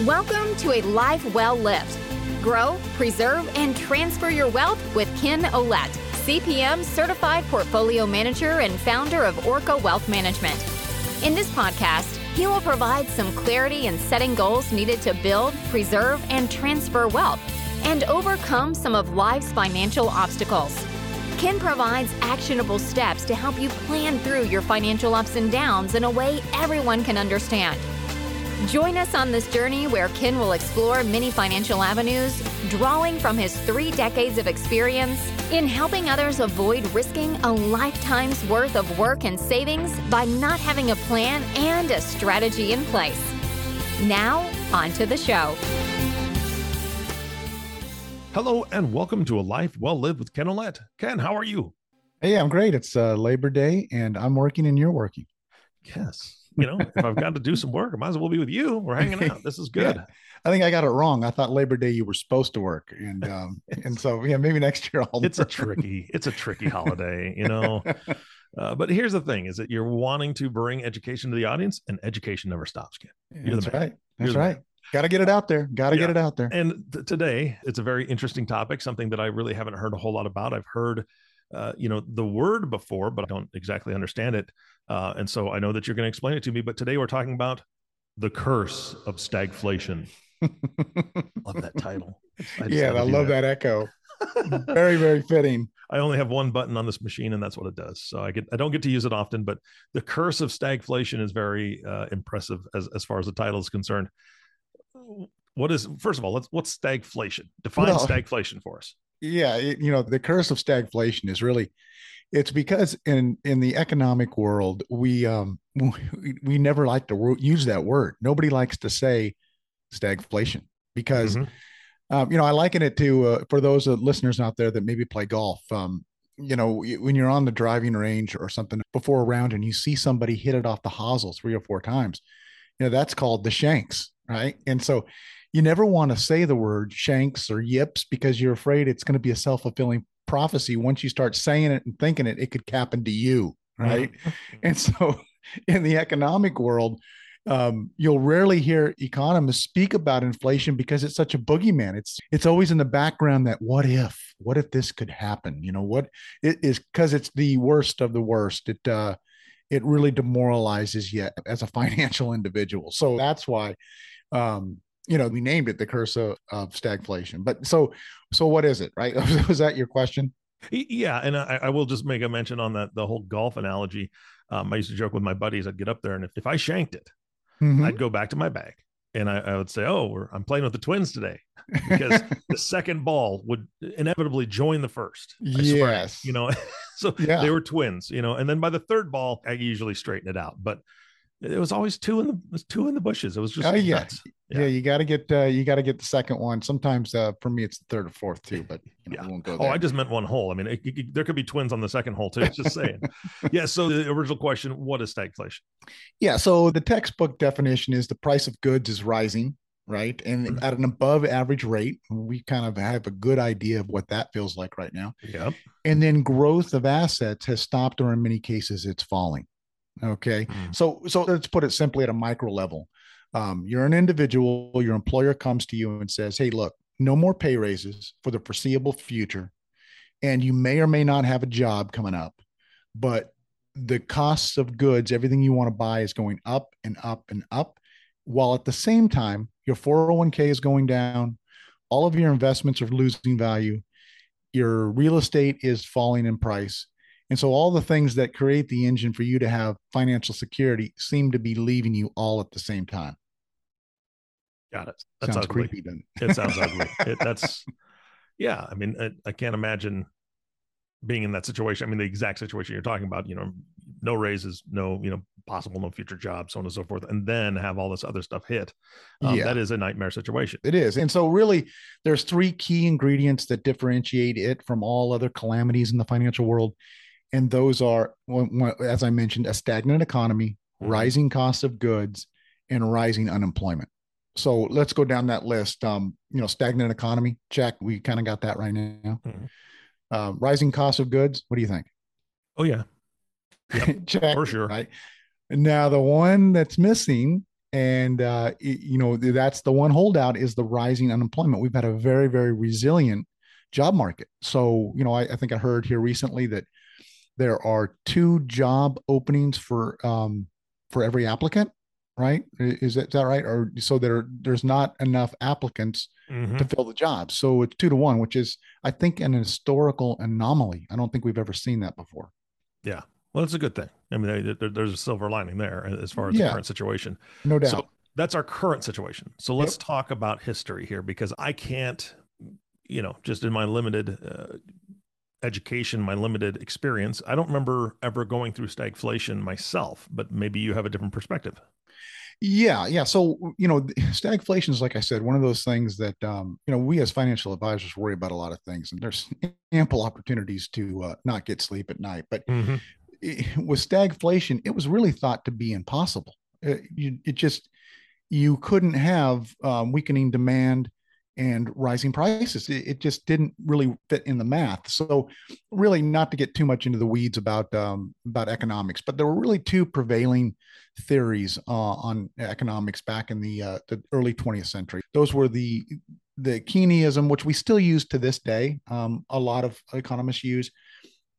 Welcome to a life well lived. Grow, preserve, and transfer your wealth with Ken Ouellette, CPM certified portfolio manager and founder of Orca Wealth Management. In this podcast, he will provide some clarity in setting goals needed to build, preserve, and transfer wealth and overcome some of life's financial obstacles. Ken provides actionable steps to help you plan through your financial ups and downs in a way everyone can understand. Join us on this journey where Ken will explore many financial avenues, drawing from his three decades of experience in helping others avoid risking a lifetime's worth of work and savings by not having a plan and a strategy in place. Now, on to the show. Hello and welcome to a life well lived with Ken Ouellette. Ken, how are you? Hey, I'm great. It's uh, Labor Day and I'm working and you're working. Yes. You know, if I've got to do some work, I might as well be with you. We're hanging out. This is good. Yeah. I think I got it wrong. I thought Labor Day you were supposed to work, and um, and so yeah, maybe next year I'll. It's work. a tricky, it's a tricky holiday, you know. Uh, but here's the thing: is that you're wanting to bring education to the audience, and education never stops. Ken. You're That's right. That's right. Got to get it out there. Got to yeah. get it out there. And th- today, it's a very interesting topic, something that I really haven't heard a whole lot about. I've heard, uh, you know, the word before, but I don't exactly understand it. Uh, and so I know that you're going to explain it to me. But today we're talking about the curse of stagflation. love that title. I yeah, I love that. that echo. very, very fitting. I only have one button on this machine, and that's what it does. So I get I don't get to use it often, but the curse of stagflation is very uh, impressive as as far as the title is concerned what is first of all let's what's stagflation define well, stagflation for us yeah it, you know the curse of stagflation is really it's because in in the economic world we um we, we never like to use that word nobody likes to say stagflation because mm-hmm. um, you know i liken it to uh, for those uh, listeners out there that maybe play golf um you know when you're on the driving range or something before a round and you see somebody hit it off the hosel three or four times you know that's called the shanks right and so you never want to say the word shanks or yips because you're afraid it's going to be a self-fulfilling prophecy once you start saying it and thinking it it could happen to you right? Mm-hmm. and so in the economic world um, you'll rarely hear economists speak about inflation because it's such a boogeyman. It's it's always in the background that what if? What if this could happen? You know what it is because it's the worst of the worst. It uh it really demoralizes you as a financial individual. So that's why um you know, we named it the curse of, of stagflation. But so, so what is it, right? Was that your question? Yeah, and I, I, will just make a mention on that the whole golf analogy. Um, I used to joke with my buddies. I'd get up there, and if, if I shanked it, mm-hmm. I'd go back to my bag, and I, I would say, "Oh, I'm playing with the Twins today," because the second ball would inevitably join the first. I yes, swear, you know. so yeah. they were twins, you know. And then by the third ball, I usually straighten it out, but it was always two in the two in the bushes. It was just oh yeah. yeah. yeah, You got to get uh, you got to get the second one. Sometimes uh, for me it's the third or fourth too, but you know, yeah. won't go there. Oh, I just meant one hole. I mean, it, it, there could be twins on the second hole too. Just saying. yeah. So the original question: What is stagflation? Yeah. So the textbook definition is the price of goods is rising, right, and mm-hmm. at an above average rate. We kind of have a good idea of what that feels like right now. Yeah. And then growth of assets has stopped, or in many cases, it's falling. Okay. Mm. So so let's put it simply at a micro level. Um, you're an individual, your employer comes to you and says, Hey, look, no more pay raises for the foreseeable future. And you may or may not have a job coming up, but the costs of goods, everything you want to buy is going up and up and up. While at the same time, your 401k is going down, all of your investments are losing value, your real estate is falling in price, and so all the things that create the engine for you to have financial security seem to be leaving you all at the same time. Got it. That sounds ugly. creepy. Then. it sounds ugly. It, that's yeah. I mean, I, I can't imagine being in that situation. I mean, the exact situation you're talking about. You know, no raises, no you know possible no future job, so on and so forth, and then have all this other stuff hit. Um, yeah. That is a nightmare situation. It is, and so really, there's three key ingredients that differentiate it from all other calamities in the financial world and those are as i mentioned a stagnant economy mm-hmm. rising costs of goods and rising unemployment. So let's go down that list. Um, you know stagnant economy. Check we kind of got that right now. Mm-hmm. uh, rising costs of goods. What do you think? Oh yeah. Yep, check for sure. right? Now the one that's missing and uh, you know that's the one holdout is the rising unemployment. We've had a very very resilient job market. So you know I, I think I heard here recently that there are two job openings for um, for every applicant right? Is that, is that right? Or so there there's not enough applicants mm-hmm. to fill the job. So it's two to one which is i think an historical anomaly. I don't think we've ever seen that before. Yeah. Well it's a good thing. I mean there, there's a silver lining there as far as yeah. the current situation. No doubt. So that's our current situation. So let's yep. talk about history here because i can't you know just in my limited uh, education, my limited experience, I don't remember ever going through stagflation myself, but maybe you have a different perspective. Yeah, yeah. So you know, stagflation is like I said, one of those things that um, you know we as financial advisors worry about a lot of things, and there's ample opportunities to uh, not get sleep at night. But mm-hmm. with stagflation, it was really thought to be impossible. It, you, it just you couldn't have um, weakening demand and rising prices. It, it, just didn't really fit in the math. So, really, not to get too much into the weeds about um, about economics, but there were really two prevailing theories uh, on economics back in the uh, the early 20th century. Those were the the Keynesism, which we still use to this day. Um, a lot of economists use,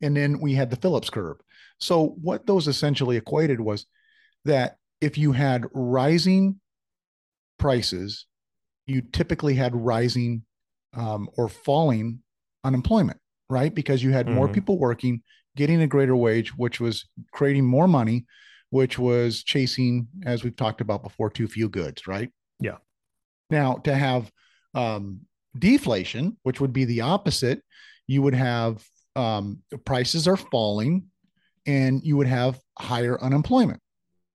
and then we had the Phillips curve. So, what those essentially equated was that if you had rising prices you typically had rising um, or falling unemployment, right? Because you had mm-hmm. more people working, getting a greater wage, which was creating more money, which was chasing, as we've talked about before, too few goods, right? Yeah. Now, to have um, deflation, which would be the opposite, you would have um, prices are falling and you would have higher unemployment.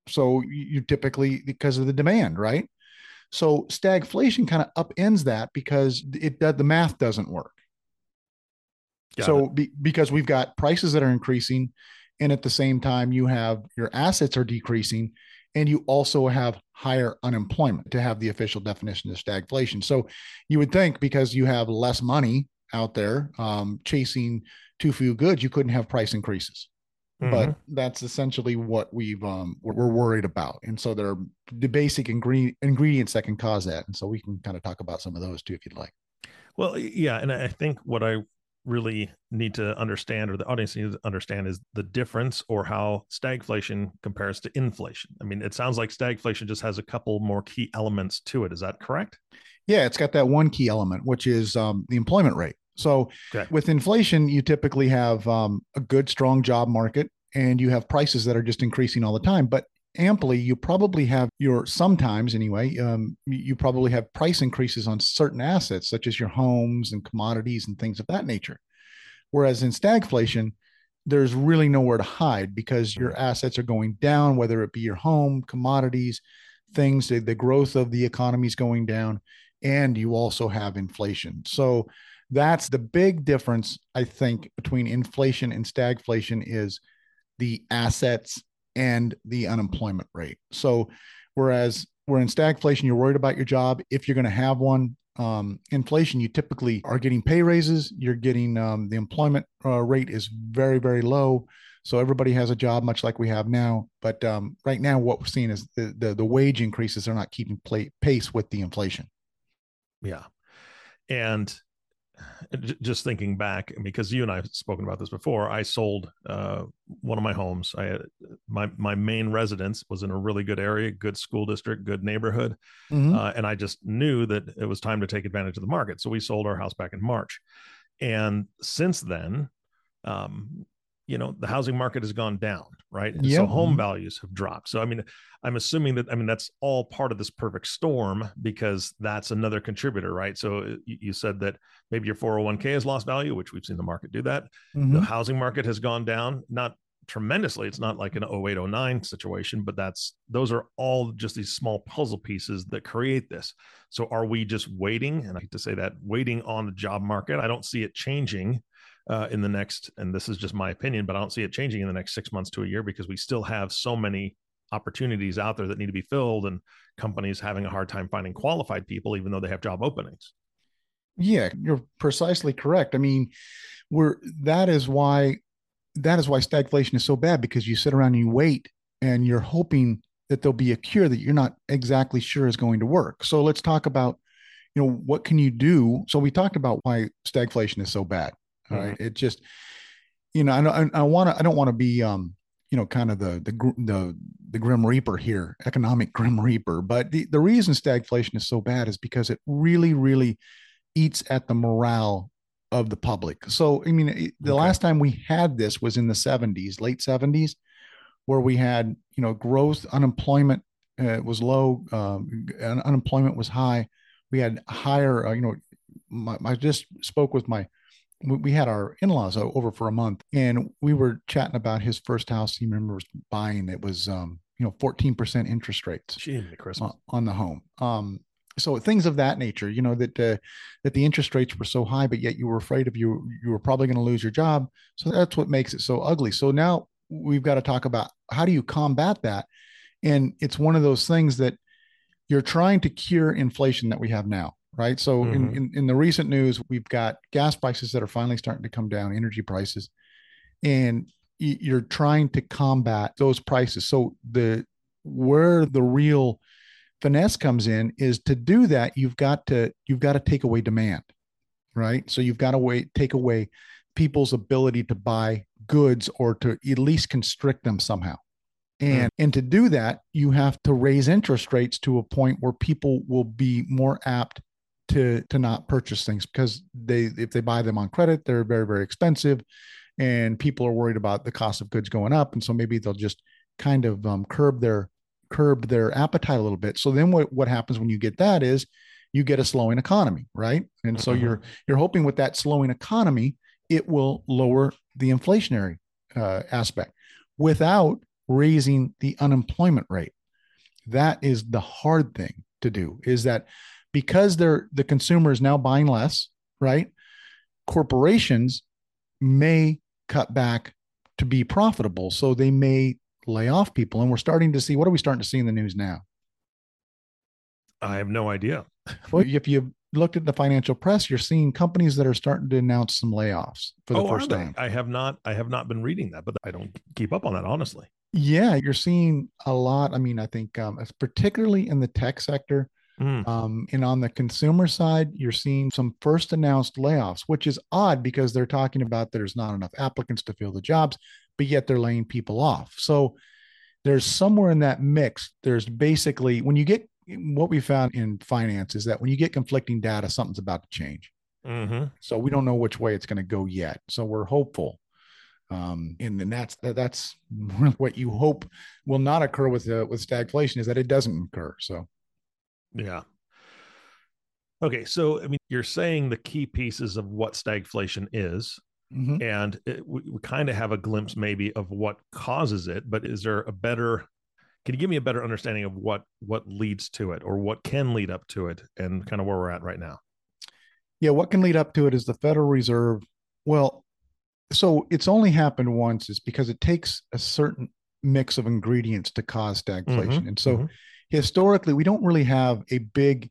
So you typically, because of the demand, right? So stagflation kind of upends that because it the math doesn't work. Got so be, because we've got prices that are increasing, and at the same time you have your assets are decreasing, and you also have higher unemployment to have the official definition of stagflation. So you would think because you have less money out there um, chasing too few goods, you couldn't have price increases. Mm-hmm. But that's essentially what we've um, we're worried about, and so there are the basic ingredient ingredients that can cause that, and so we can kind of talk about some of those too, if you'd like. Well, yeah, and I think what I really need to understand, or the audience needs to understand, is the difference or how stagflation compares to inflation. I mean, it sounds like stagflation just has a couple more key elements to it. Is that correct? Yeah, it's got that one key element, which is um, the employment rate. So okay. with inflation, you typically have um, a good, strong job market and you have prices that are just increasing all the time. But amply, you probably have your sometimes anyway, um, you probably have price increases on certain assets, such as your homes and commodities and things of that nature. Whereas in stagflation, there's really nowhere to hide because your assets are going down, whether it be your home, commodities, things, the, the growth of the economy is going down, and you also have inflation. So that's the big difference, I think, between inflation and stagflation is the assets and the unemployment rate. So, whereas we're in stagflation, you're worried about your job. If you're going to have one, um, inflation, you typically are getting pay raises. You're getting um, the employment uh, rate is very, very low. So everybody has a job, much like we have now. But um, right now, what we're seeing is the, the, the wage increases are not keeping play, pace with the inflation. Yeah, and just thinking back because you and I have spoken about this before, I sold uh, one of my homes. I had, my my main residence was in a really good area, good school district, good neighborhood, mm-hmm. uh, and I just knew that it was time to take advantage of the market. So we sold our house back in March, and since then, um, you know the housing market has gone down right? Yep. so home values have dropped. So i mean i'm assuming that i mean that's all part of this perfect storm because that's another contributor right? So uh, you, said that maybe your 401k has lost value which we've seen the market do that. Mm-hmm. the housing market has gone down not tremendously. It's not like an 0809 situation but that's those are all just these small puzzle pieces that create this. So are we just waiting and i hate to say that waiting on the job market? I don't see it changing uh, in the next, and this is just my opinion, but I don't see it changing in the next six months to a year because we still have so many opportunities out there that need to be filled and companies having a hard time finding qualified people, even though they have job openings. Yeah, you're precisely correct. I mean, we're that is why that is why stagflation is so bad because you sit around and you wait and you're hoping that there'll be a cure that you're not exactly sure is going to work. So let's talk about, you know, what can you do? So we talked about why stagflation is so bad. All mm-hmm. right, It just, you know, I, I want to, I don't want to be, um, you know, kind of the the the the grim reaper here, economic grim reaper. But the the reason stagflation is so bad is because it really, really eats at the morale of the public. So, I mean, the okay. last time we had this was in the 70s, late 70s, where we had, you know, growth, unemployment uh, was low, um, unemployment was high. We had higher, uh, you know, my, I just spoke with my, we had our in-laws over for a month and we were chatting about his first house. He remembers buying it was um you know 14% interest rates on, on the home. Um so things of that nature you know that uh, that the interest rates were so high but yet you were afraid of you you were probably going to lose your job. So that's what makes it so ugly. So now we've got to talk about how do you combat that? And it's one of those things that you're trying to cure inflation that we have now right so mm-hmm. in, in in the recent news we've got gas prices that are finally starting to come down energy prices and you're trying to combat those prices so the where the real finesse comes in is to do that you've got to you've got to take away demand right so you've got to wait take away people's ability to buy goods or to at least constrict them somehow and mm. and to do that you have to raise interest rates to a point where people will be more apt to to not purchase things because they if they buy them on credit they're very very expensive and people are worried about the cost of goods going up and so maybe they'll just kind of um, curb their curb their appetite a little bit. So then what, what happens when you get that is you get a slowing economy, right? And so mm-hmm. you're you're hoping with that slowing economy, it will lower the inflationary uh, aspect without raising the unemployment rate. That is the hard thing to do. Is that because they're the consumer is now buying less, right? Corporations may cut back to be profitable, so they may lay off people. And we're starting to see what are we starting to see in the news now? I have no idea. well, if you looked at the financial press, you're seeing companies that are starting to announce some layoffs for the oh, first time. I have not I have not been reading that, but I don't keep up on that honestly. Yeah, you're seeing a lot. I mean, I think um, particularly in the tech sector, Mm. Um, and on the consumer side, you're seeing some first announced layoffs, which is odd because they're talking about there's not enough applicants to fill the jobs, but yet they're laying people off. So there's somewhere in that mix, there's basically when you get what we found in finance is that when you get conflicting data, something's about to change. Mm-hmm. So we don't know which way it's going to go yet. So we're hopeful. Um, and then that's that's what you hope will not occur with uh, with stagflation is that it doesn't occur. So yeah. Okay, so I mean, you're saying the key pieces of what stagflation is, mm-hmm. and it, we, we kind of have a glimpse maybe of what causes it. But is there a better? Can you give me a better understanding of what what leads to it, or what can lead up to it, and kind of where we're at right now? Yeah, what can lead up to it is the Federal Reserve. Well, so it's only happened once, is because it takes a certain mix of ingredients to cause stagflation, mm-hmm. and so. Mm-hmm historically we don't really have a big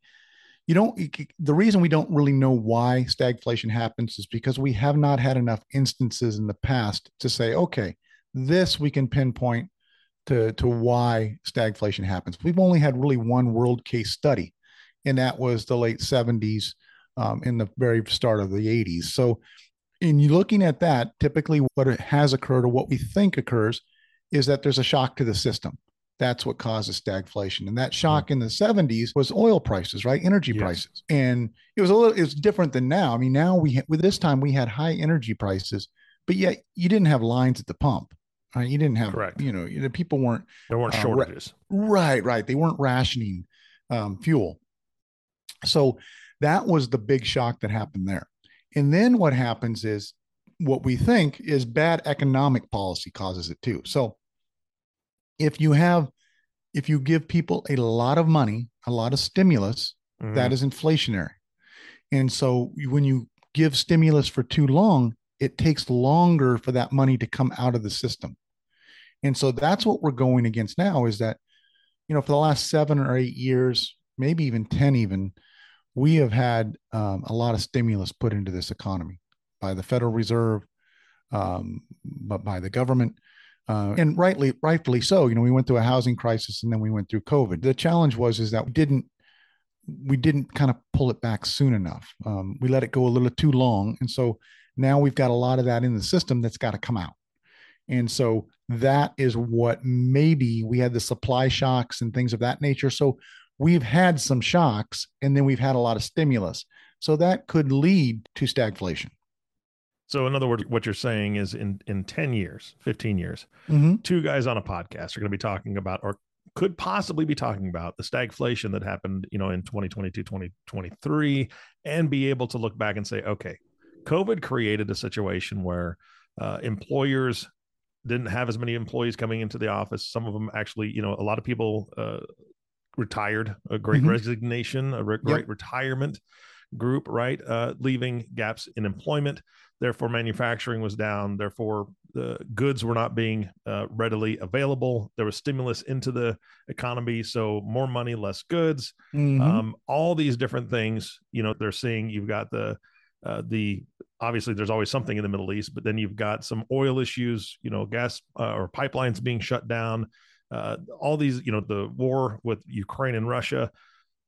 you don't the reason we don't really know why stagflation happens is because we have not had enough instances in the past to say okay this we can pinpoint to to why stagflation happens. We've only had really one world case study and that was the late 70s um, in the very start of the 80s so in looking at that typically what has occurred or what we think occurs is that there's a shock to the system that's what causes stagflation. And that shock in the 70s was oil prices, right? Energy yes. prices. And it was a little, it's different than now. I mean, now we, with this time, we had high energy prices, but yet you didn't have lines at the pump. Right? You didn't have, Correct. you know, people weren't, there weren't uh, shortages. right, right. They weren't rationing um, fuel. So that was the big shock that happened there. And then what happens is what we think is bad economic policy causes it too. So if you have if you give people a lot of money a lot of stimulus mm-hmm. that is inflationary. And so when you give stimulus for too long it takes longer for that money to come out of the system. And so that's what we're going against now is that you know for the last seven or eight years maybe even 10 even we have had um, a lot of stimulus put into this economy by the federal reserve um, but by the government Uh, and rightly, rightfully so. You know, we went through a housing crisis and then we went through COVID. The challenge was is that we didn't we didn't kind of pull it back soon enough. Um, we let it go a little too long, and so now we've got a lot of that in the system that's got to come out. And so that is what maybe we had the supply shocks and things of that nature. So we've had some shocks, and then we've had a lot of stimulus. So that could lead to stagflation. So, in other words, what you're saying is in in 10 years, 15 years, mm-hmm. two guys on a podcast are going to be talking about, or could possibly be talking about the stagflation that happened, you know, in 2022, 2023, and be able to look back and say, okay, COVID created a situation where uh, employers didn't have as many employees coming into the office. Some of them actually, you know, a lot of people uh, retired, a great mm-hmm. resignation, a re- great retirement group, right? Uh, leaving gaps in employment. Therefore, manufacturing was down. Therefore, the goods were not being uh, readily available. There was stimulus into the economy, so more money, less goods. Mm-hmm. Um, all these different things, you know, they're seeing. You've got the uh, the obviously there's always something in the Middle East, but then you've got some oil issues, you know, gas uh, or pipelines being shut down. Uh, all these, you know, the war with Ukraine and Russia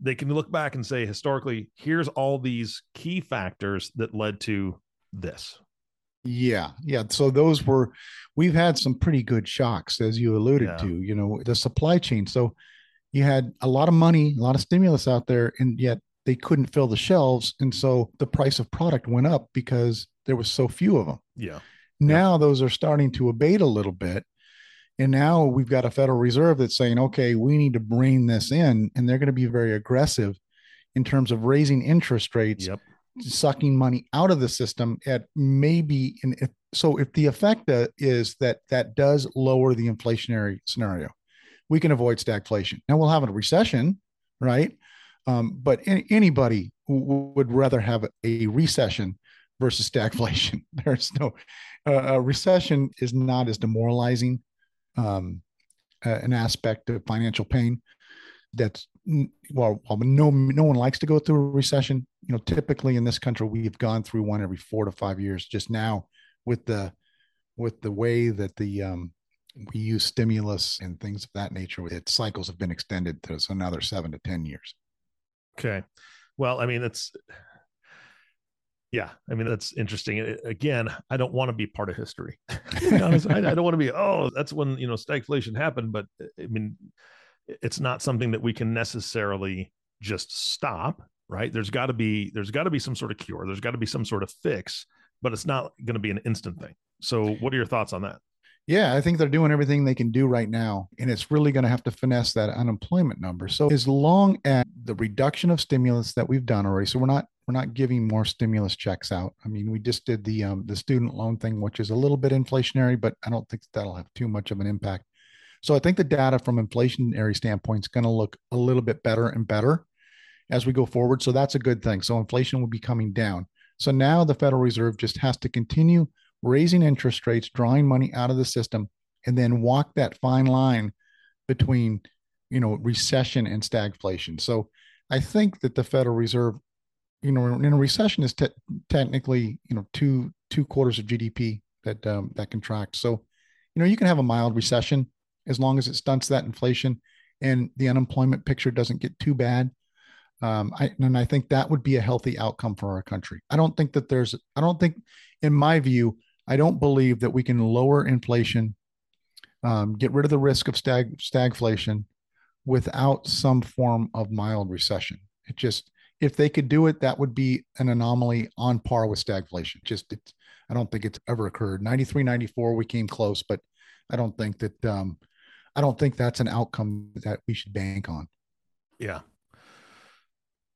they can look back and say historically here's all these key factors that led to this yeah yeah so those were we've had some pretty good shocks as you alluded yeah. to you know the supply chain so you had a lot of money a lot of stimulus out there and yet they couldn't fill the shelves and so the price of product went up because there was so few of them yeah now yeah. those are starting to abate a little bit and now we've got a Federal Reserve that's saying, okay, we need to bring this in. And they're going to be very aggressive in terms of raising interest rates, yep. Sucking money out of the system at maybe. In, if, so if the effect is that that does lower the inflationary scenario, we can avoid stagflation. Now we'll have a recession, right? Um, but any, anybody would rather have a recession versus stagflation. There's no uh, a recession is not as demoralizing um, an aspect of financial pain that's well, well no no one likes to go through a recession you know typically in this country we've gone through one every four to five years just now with the with the way that the um, we use stimulus and things of that nature its cycles have been extended to another seven to ten years okay well i mean it's yeah, I mean that's interesting. Again, I don't want to be part of history. I, I, don't want to be. Oh, that's when you know stagflation happened. But I mean, it's not something that we can necessarily just stop. Right? There's got to be there's got to be some sort of cure. There's got to be some sort of fix. But it's not going to be an instant thing. So, what are your thoughts on that? Yeah, I think they're doing everything they can do right now. And it's really going to have to finesse that unemployment number. So, as long as the reduction of stimulus that we've done already, so we're not we're not giving more stimulus checks out. I mean, we just did the um, the student loan thing, which is a little bit inflationary, but I don't think that'll have too much of an impact. So I think the data from inflationary standpoint is going to look a little bit better and better as we go forward. So that's a good thing. So inflation will be coming down. So now the Federal Reserve just has to continue raising interest rates, drawing money out of the system, and then walk that fine line between, you know, recession and stagflation. So I think that the Federal Reserve you know, in a recession is te- technically, you know, two two quarters of GDP that um, that contract. So, you know, you can have a mild recession as long as it stunts that inflation and the unemployment picture doesn't get too bad. Um, I, and I think that would be a healthy outcome for our country. I don't think that there's, I don't think, in my view, I don't believe that we can lower inflation, um, get rid of the risk of stag stagflation without some form of mild recession. It just, if they could do it, that would be an anomaly on par with stagflation. Just, it, I don't think it's ever occurred. 93, 94, we came close, but I don't think that, um, I don't think that's an outcome that we should bank on. Yeah.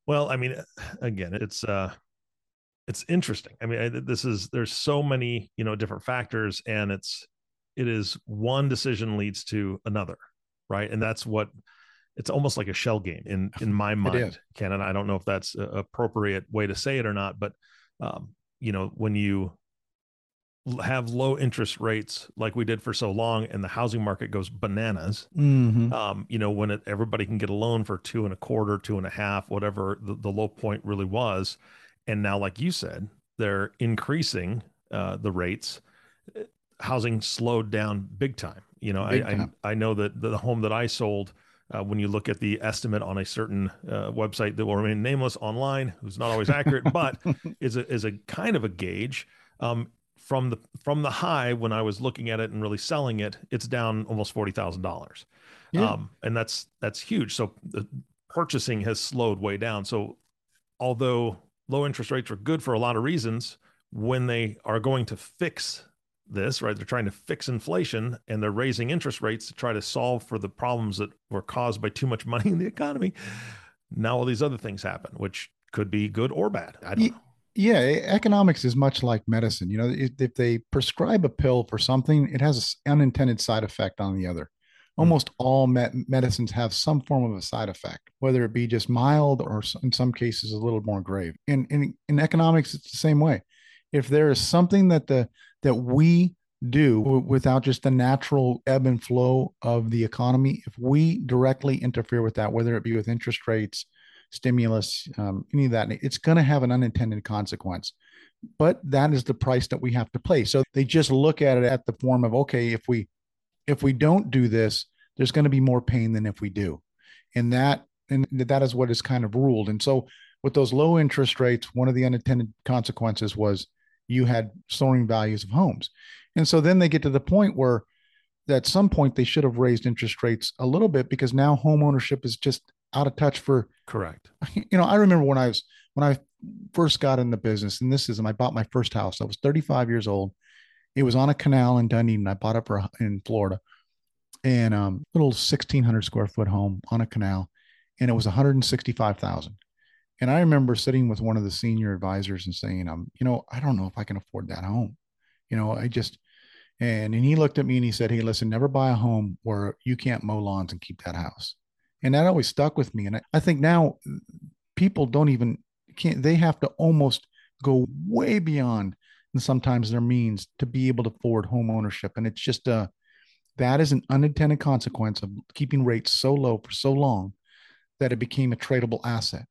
Well, I mean, again, it's, uh, it's interesting. I mean, this is, there's so many, you know, different factors and it's, it is one decision leads to another. Right. And that's what, it's almost like a shell game in in my mind ken and i don't know if that's an appropriate way to say it or not but um, you know when you have low interest rates like we did for so long and the housing market goes bananas mm-hmm. um, you know when it, everybody can get a loan for two and a quarter two and a half whatever the, the low point really was and now like you said they're increasing uh, the rates housing slowed down big time. You know, I, I, I know that the home that I sold, uh, when you look at the estimate on a certain uh, website that will remain nameless online, who's not always accurate, but is a is a kind of a gauge. Um, from the from the high when I was looking at it and really selling it, it's down almost forty thousand yeah. dollars, um, and that's that's huge. So the purchasing has slowed way down. So although low interest rates are good for a lot of reasons, when they are going to fix this, right? They're trying to fix inflation and they're raising interest rates to try to solve for the problems that were caused by too much money in the economy. Now all these other things happen, which could be good or bad. I don't know. Yeah, economics is much like medicine. You know, if, if they prescribe a pill for something, it has an unintended side effect on the other. Hmm. Almost all medicines have some form of a side effect, whether it be just mild or in some cases a little more grave. In, in, in economics, it's the same way. If there is something that the that we do without just the natural ebb and flow of the economy, if we directly interfere with that, whether it be with interest rates, stimulus, um, any of that, it's going to have an unintended consequence. But that is the price that we have to pay. So they just look at it at the form of okay, if we if we don't do this, there's going to be more pain than if we do, and that and that is what is kind of ruled. And so with those low interest rates, one of the unintended consequences was you had soaring values of homes. And so then they get to the point where at some point they should have raised interest rates a little bit because now home ownership is just out of touch for correct. You know, I remember when I was when I first got in the business, and this is I bought my first house. I was 35 years old. It was on a canal in Dunedin. I bought it for in Florida, and um, little 1,600 square foot home on a canal, and it was 165,000. And I remember sitting with one of the senior advisors and saying, "Um, you know, I don't know if I can afford that home. You know, I just." And and he looked at me and he said, "Hey, listen, never buy a home where you can't mow lawns and keep that house." And that always stuck with me. And I, I think now people don't even can't. They have to almost go way beyond and sometimes their means to be able to afford home ownership. And it's just a that is an unintended consequence of keeping rates so low for so long that it became a tradable asset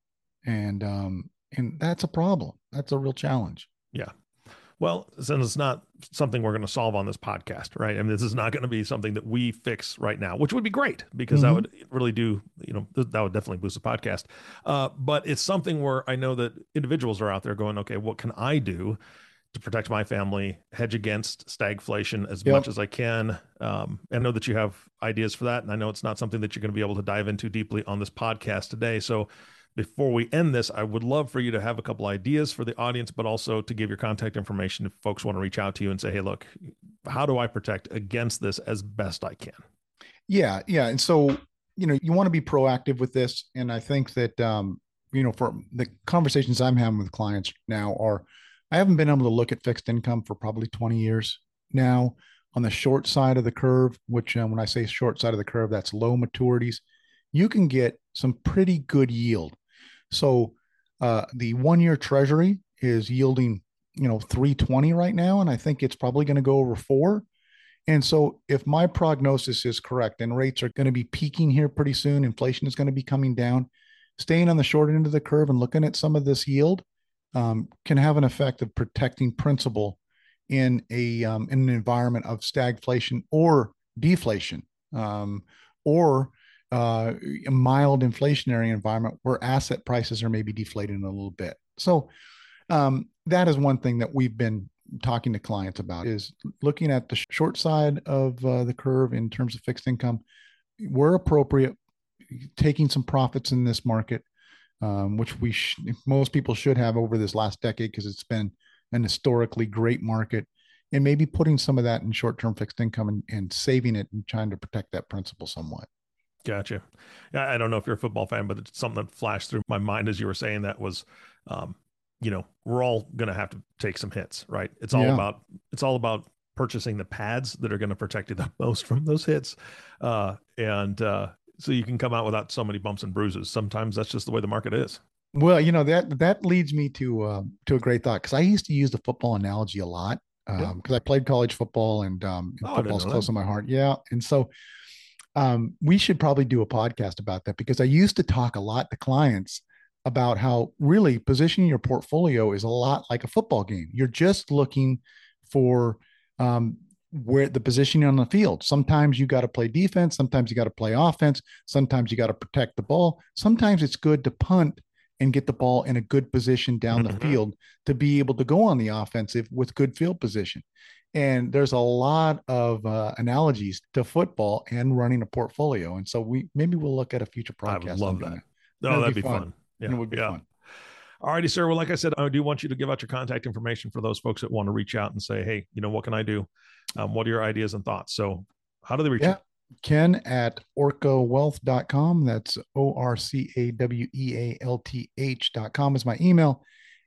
and um, and that's a problem. That's a real challenge. Yeah. Well, since it's not something we're going to solve on this podcast, right? I mean, this is not going to be something that we fix right now, which would be great because mm-hmm. that would really do, you know, that would definitely boost the podcast. Uh, but it's something where I know that individuals are out there going, okay, what can I do to protect my family, hedge against stagflation as yep. much as I can? Um, I know that you have ideas for that, and I know it's not something that you're going to be able to dive into deeply on this podcast today. So before we end this, I would love for you to have a couple ideas for the audience, but also to give your contact information if folks want to reach out to you and say, hey, look, how do I protect against this as best I can? Yeah. Yeah. And so, you know, you want to be proactive with this. And I think that, um, you know, for the conversations I'm having with clients now are, I haven't been able to look at fixed income for probably 20 years now on the short side of the curve, which um, when I say short side of the curve, that's low maturities. You can get some pretty good yield so uh, the one year treasury is yielding, you know, 320 right now. And I think it's probably going to go over four. And so if my prognosis is correct and rates are going to be peaking here pretty soon, inflation is going to be coming down, staying on the short end of the curve and looking at some of this yield um, can have an effect of protecting principal in a um, in an environment of stagflation or deflation um, or uh, a mild inflationary environment where asset prices are maybe deflating a little bit. So um, that is one thing that we've been talking to clients about is looking at the short side of uh, the curve in terms of fixed income. Where appropriate, taking some profits in this market, um, which we sh- most people should have over this last decade because it's been an historically great market, and maybe putting some of that in short-term fixed income and, and saving it and trying to protect that principal somewhat. Gotcha. Yeah, I don't know if you're a football fan, but it's something that flashed through my mind as you were saying that was, um, you know, we're all going to have to take some hits, right? It's all yeah. about it's all about purchasing the pads that are going to protect you the most from those hits, uh, and uh, so you can come out without so many bumps and bruises. Sometimes that's just the way the market is. Well, you know that that leads me to uh, to a great thought because I used to use the football analogy a lot because um, I played college football and, um, oh, football's close to my heart. Yeah, and so um, we should probably do a podcast about that because I used to talk a lot to clients about how really positioning your portfolio is a lot like a football game. You're just looking for um, where the positioning on the field. Sometimes you got to play defense, sometimes you got to play offense, sometimes you got to protect the ball. Sometimes it's good to punt and get the ball in a good position down mm-hmm. the field to be able to go on the offensive with good field position. And there's a lot of uh, analogies to football and running a portfolio. And so we maybe we'll look at a future podcast. I would love that. that. No, that'd, that'd be, fun. fun. Yeah, it would be yeah. fun. All righty, sir. Well, like I said, I do want you to give out your contact information for those folks that want to reach out and say, hey, you know, what can I do? Um, what are your ideas and thoughts? So, how do they reach yeah. Ken at orcawealth.com. That's O R C A W E A L T H.com is my email.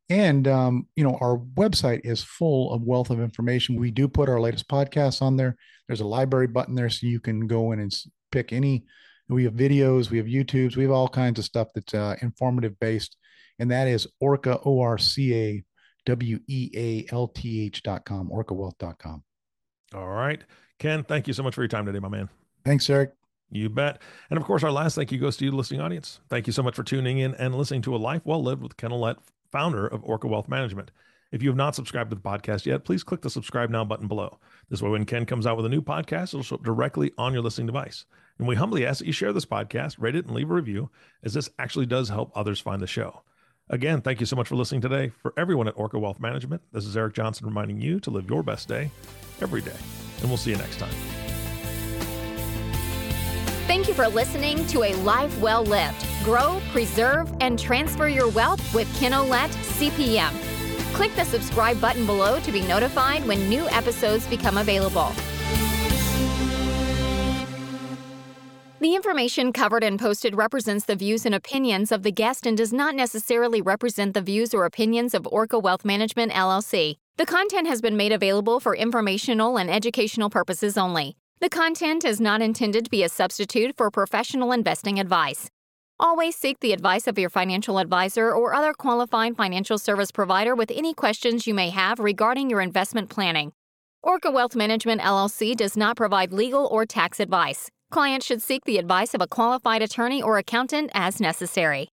And, um, you know, our website is full of wealth of information. We do put our latest podcasts on there. There's a library button there so you can go in and pick any. We have videos, we have YouTubes, we have all kinds of stuff that's uh, informative based. And that is Orca, O R C A W E A L T H.com, orcawealth.com. All right. Ken, thank you so much for your time today, my man. Thanks, Eric. You bet. And of course, our last thank you goes to you, listening audience. Thank you so much for tuning in and listening to A Life Well Lived with Ken Ouellette, founder of Orca Wealth Management. If you have not subscribed to the podcast yet, please click the subscribe now button below. This way, when Ken comes out with a new podcast, it'll show up directly on your listening device. And we humbly ask that you share this podcast, rate it, and leave a review, as this actually does help others find the show. Again, thank you so much for listening today. For everyone at Orca Wealth Management, this is Eric Johnson reminding you to live your best day every day. And we'll see you next time. Thank you for listening to A Life Well Lived. Grow, preserve, and transfer your wealth with Ken Ouellette, CPM. Click the subscribe button below to be notified when new episodes become available. The information covered and posted represents the views and opinions of the guest and does not necessarily represent the views or opinions of Orca Wealth Management LLC. The content has been made available for informational and educational purposes only. The content is not intended to be a substitute for professional investing advice. Always seek the advice of your financial advisor or other qualified financial service provider with any questions you may have regarding your investment planning. Orca Wealth Management LLC does not provide legal or tax advice. Clients should seek the advice of a qualified attorney or accountant as necessary.